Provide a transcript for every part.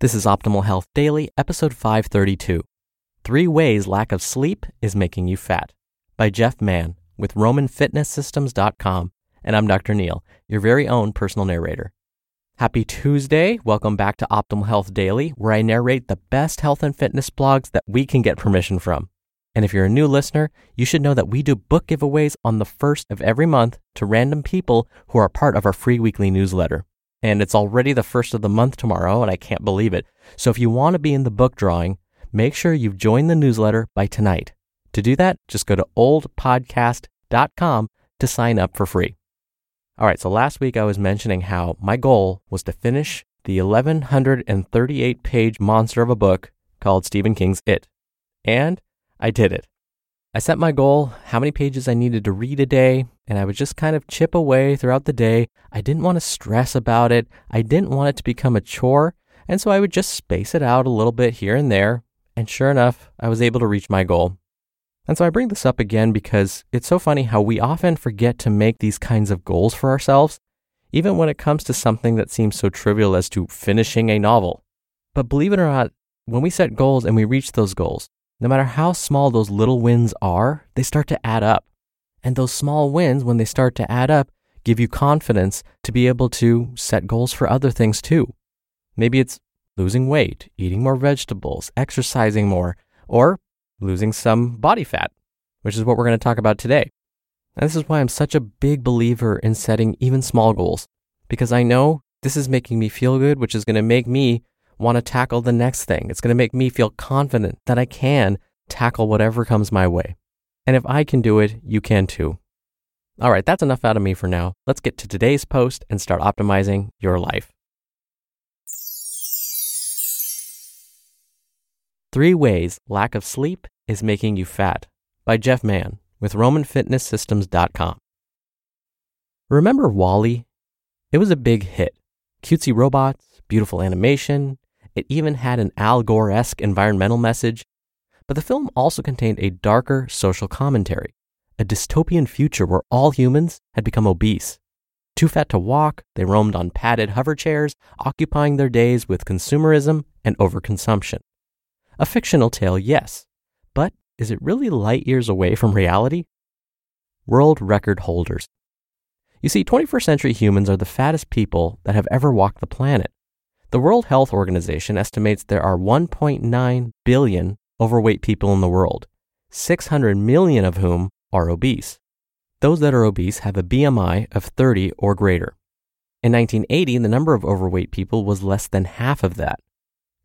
This is Optimal Health Daily, episode 532. Three Ways Lack of Sleep is Making You Fat by Jeff Mann with RomanFitnessSystems.com. And I'm Dr. Neil, your very own personal narrator. Happy Tuesday. Welcome back to Optimal Health Daily, where I narrate the best health and fitness blogs that we can get permission from. And if you're a new listener, you should know that we do book giveaways on the first of every month to random people who are part of our free weekly newsletter and it's already the first of the month tomorrow, and I can't believe it. So if you want to be in the book drawing, make sure you've joined the newsletter by tonight. To do that, just go to oldpodcast.com to sign up for free. All right, so last week I was mentioning how my goal was to finish the 1138 page monster of a book called Stephen King's It. And I did it. I set my goal, how many pages I needed to read a day, and I would just kind of chip away throughout the day. I didn't want to stress about it. I didn't want it to become a chore. And so I would just space it out a little bit here and there. And sure enough, I was able to reach my goal. And so I bring this up again because it's so funny how we often forget to make these kinds of goals for ourselves, even when it comes to something that seems so trivial as to finishing a novel. But believe it or not, when we set goals and we reach those goals, no matter how small those little wins are, they start to add up. And those small wins, when they start to add up, give you confidence to be able to set goals for other things too. Maybe it's losing weight, eating more vegetables, exercising more, or losing some body fat, which is what we're going to talk about today. And this is why I'm such a big believer in setting even small goals, because I know this is making me feel good, which is going to make me want to tackle the next thing. It's going to make me feel confident that I can tackle whatever comes my way. And if I can do it, you can too. All right, that's enough out of me for now. Let's get to today's post and start optimizing your life. Three Ways Lack of Sleep is Making You Fat by Jeff Mann with RomanFitnessSystems.com. Remember WALL-E? It was a big hit. Cutesy robots, beautiful animation, it even had an Al Gore esque environmental message. But the film also contained a darker social commentary, a dystopian future where all humans had become obese. Too fat to walk, they roamed on padded hover chairs, occupying their days with consumerism and overconsumption. A fictional tale, yes, but is it really light years away from reality? World record holders. You see, 21st century humans are the fattest people that have ever walked the planet. The World Health Organization estimates there are 1.9 billion overweight people in the world, 600 million of whom are obese. Those that are obese have a BMI of 30 or greater. In 1980, the number of overweight people was less than half of that.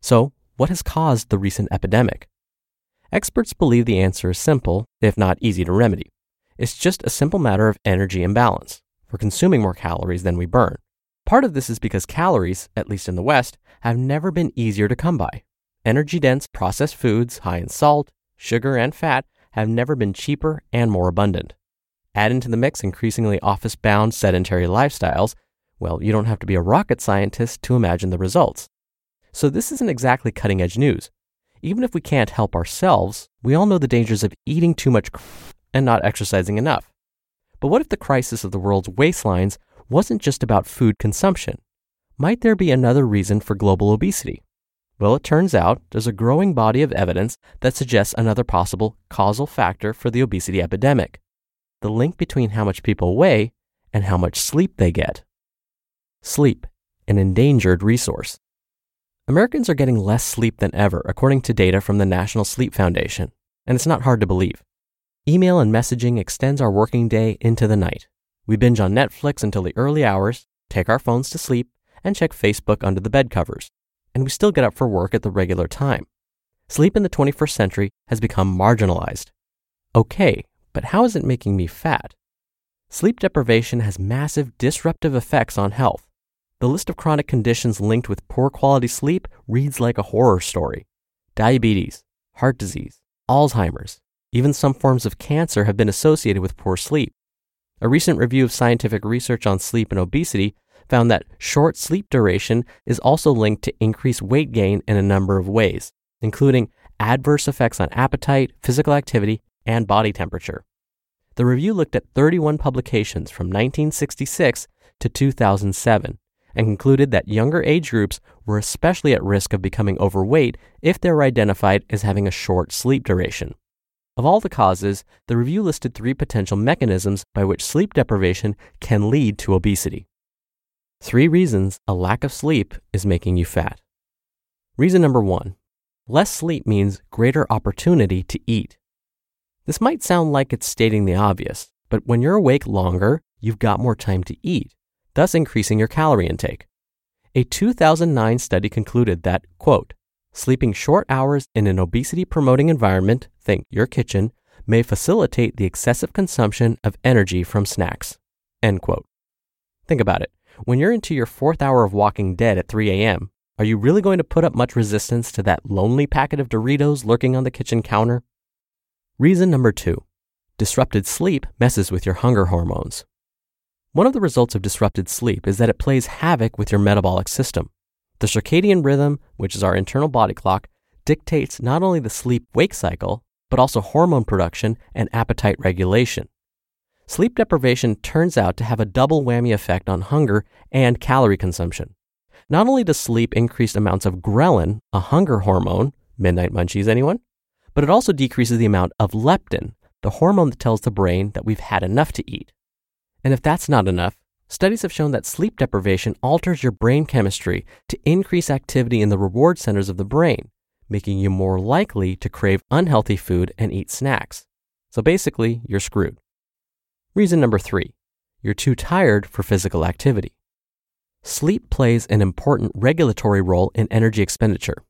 So, what has caused the recent epidemic? Experts believe the answer is simple, if not easy to remedy. It's just a simple matter of energy imbalance. We're consuming more calories than we burn. Part of this is because calories, at least in the West, have never been easier to come by. Energy dense processed foods high in salt, sugar, and fat have never been cheaper and more abundant. Add into the mix increasingly office bound sedentary lifestyles. Well, you don't have to be a rocket scientist to imagine the results. So, this isn't exactly cutting edge news. Even if we can't help ourselves, we all know the dangers of eating too much and not exercising enough. But what if the crisis of the world's waistlines wasn't just about food consumption? Might there be another reason for global obesity? Well, it turns out there's a growing body of evidence that suggests another possible causal factor for the obesity epidemic the link between how much people weigh and how much sleep they get. Sleep, an endangered resource. Americans are getting less sleep than ever, according to data from the National Sleep Foundation, and it's not hard to believe. Email and messaging extends our working day into the night. We binge on Netflix until the early hours, take our phones to sleep, and check Facebook under the bed covers. And we still get up for work at the regular time. Sleep in the 21st century has become marginalized. Okay, but how is it making me fat? Sleep deprivation has massive disruptive effects on health. The list of chronic conditions linked with poor quality sleep reads like a horror story. Diabetes, heart disease, Alzheimer's, even some forms of cancer have been associated with poor sleep. A recent review of scientific research on sleep and obesity found that short sleep duration is also linked to increased weight gain in a number of ways, including adverse effects on appetite, physical activity, and body temperature. The review looked at 31 publications from 1966 to 2007 and concluded that younger age groups were especially at risk of becoming overweight if they were identified as having a short sleep duration. Of all the causes, the review listed three potential mechanisms by which sleep deprivation can lead to obesity. Three reasons a lack of sleep is making you fat. Reason number one less sleep means greater opportunity to eat. This might sound like it's stating the obvious, but when you're awake longer, you've got more time to eat thus increasing your calorie intake. A 2009 study concluded that, quote, sleeping short hours in an obesity promoting environment, think your kitchen, may facilitate the excessive consumption of energy from snacks, end quote. Think about it. When you're into your fourth hour of walking dead at 3 a.m., are you really going to put up much resistance to that lonely packet of Doritos lurking on the kitchen counter? Reason number two disrupted sleep messes with your hunger hormones. One of the results of disrupted sleep is that it plays havoc with your metabolic system. The circadian rhythm, which is our internal body clock, dictates not only the sleep wake cycle, but also hormone production and appetite regulation. Sleep deprivation turns out to have a double whammy effect on hunger and calorie consumption. Not only does sleep increase amounts of ghrelin, a hunger hormone, midnight munchies, anyone? But it also decreases the amount of leptin, the hormone that tells the brain that we've had enough to eat. And if that's not enough, studies have shown that sleep deprivation alters your brain chemistry to increase activity in the reward centers of the brain, making you more likely to crave unhealthy food and eat snacks. So basically, you're screwed. Reason number three you're too tired for physical activity. Sleep plays an important regulatory role in energy expenditure.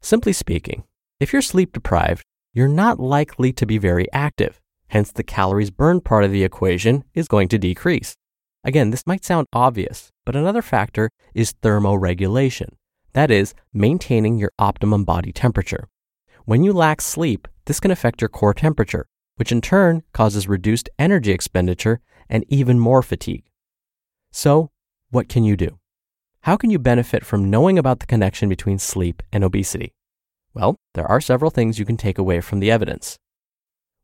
Simply speaking, if you're sleep deprived, you're not likely to be very active. Hence, the calories burned part of the equation is going to decrease. Again, this might sound obvious, but another factor is thermoregulation. That is, maintaining your optimum body temperature. When you lack sleep, this can affect your core temperature, which in turn causes reduced energy expenditure and even more fatigue. So, what can you do? How can you benefit from knowing about the connection between sleep and obesity? Well, there are several things you can take away from the evidence.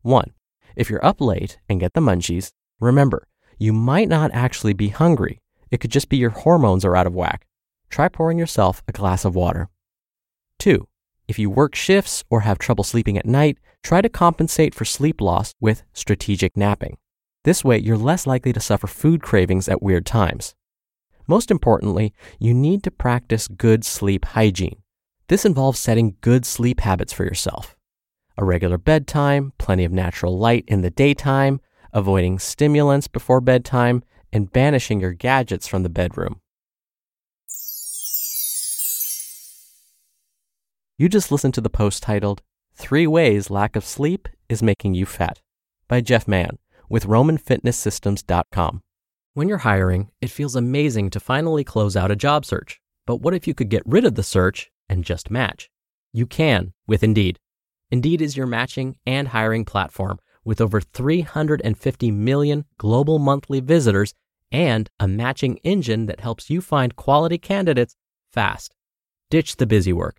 1. If you're up late and get the munchies, remember, you might not actually be hungry. It could just be your hormones are out of whack. Try pouring yourself a glass of water. 2. If you work shifts or have trouble sleeping at night, try to compensate for sleep loss with strategic napping. This way, you're less likely to suffer food cravings at weird times. Most importantly, you need to practice good sleep hygiene. This involves setting good sleep habits for yourself a regular bedtime, plenty of natural light in the daytime, avoiding stimulants before bedtime, and banishing your gadgets from the bedroom. You just listened to the post titled, Three Ways Lack of Sleep is Making You Fat by Jeff Mann with RomanFitnessSystems.com. When you're hiring, it feels amazing to finally close out a job search. But what if you could get rid of the search and just match? You can with Indeed. Indeed is your matching and hiring platform with over 350 million global monthly visitors and a matching engine that helps you find quality candidates fast. Ditch the busy work.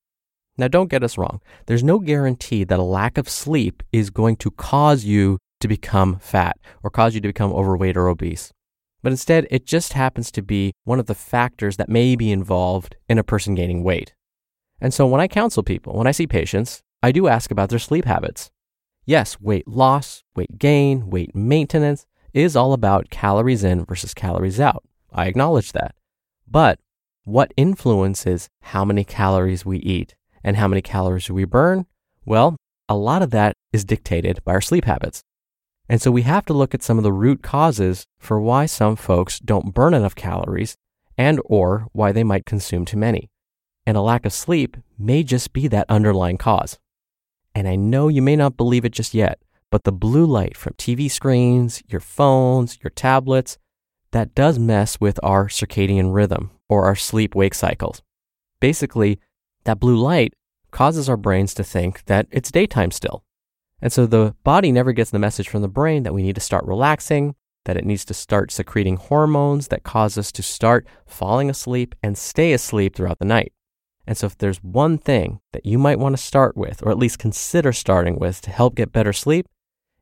Now, don't get us wrong. There's no guarantee that a lack of sleep is going to cause you to become fat or cause you to become overweight or obese. But instead, it just happens to be one of the factors that may be involved in a person gaining weight. And so when I counsel people, when I see patients, I do ask about their sleep habits. Yes, weight loss, weight gain, weight maintenance is all about calories in versus calories out. I acknowledge that. But what influences how many calories we eat and how many calories do we burn? Well, a lot of that is dictated by our sleep habits. And so we have to look at some of the root causes for why some folks don't burn enough calories and or why they might consume too many. And a lack of sleep may just be that underlying cause. And I know you may not believe it just yet, but the blue light from TV screens, your phones, your tablets, that does mess with our circadian rhythm or our sleep wake cycles. Basically, that blue light causes our brains to think that it's daytime still. And so the body never gets the message from the brain that we need to start relaxing, that it needs to start secreting hormones that cause us to start falling asleep and stay asleep throughout the night. And so, if there's one thing that you might want to start with, or at least consider starting with to help get better sleep,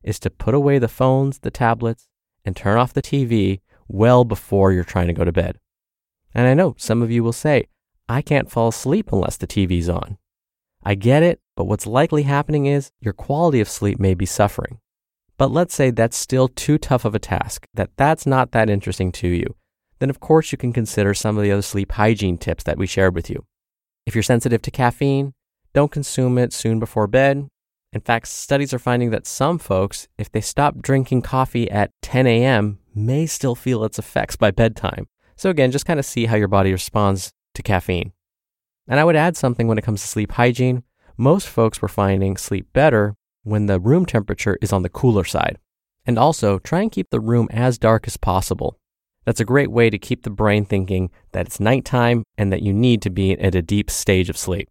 is to put away the phones, the tablets, and turn off the TV well before you're trying to go to bed. And I know some of you will say, I can't fall asleep unless the TV's on. I get it, but what's likely happening is your quality of sleep may be suffering. But let's say that's still too tough of a task, that that's not that interesting to you. Then, of course, you can consider some of the other sleep hygiene tips that we shared with you. If you're sensitive to caffeine, don't consume it soon before bed. In fact, studies are finding that some folks, if they stop drinking coffee at 10 a.m., may still feel its effects by bedtime. So, again, just kind of see how your body responds to caffeine. And I would add something when it comes to sleep hygiene. Most folks were finding sleep better when the room temperature is on the cooler side. And also, try and keep the room as dark as possible. That's a great way to keep the brain thinking that it's nighttime and that you need to be at a deep stage of sleep.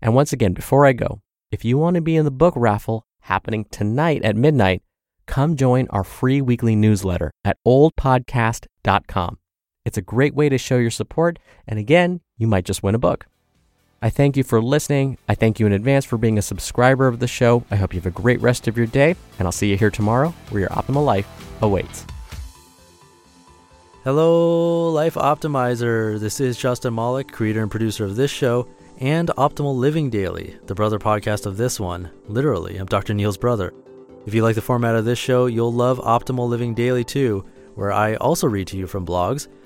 And once again, before I go, if you want to be in the book raffle happening tonight at midnight, come join our free weekly newsletter at oldpodcast.com. It's a great way to show your support, and again, you might just win a book. I thank you for listening. I thank you in advance for being a subscriber of the show. I hope you have a great rest of your day, and I'll see you here tomorrow where your optimal life awaits. Hello, Life Optimizer. This is Justin Malik, creator and producer of this show and Optimal Living Daily, the brother podcast of this one. Literally, I'm Dr. Neil's brother. If you like the format of this show, you'll love Optimal Living Daily too, where I also read to you from blogs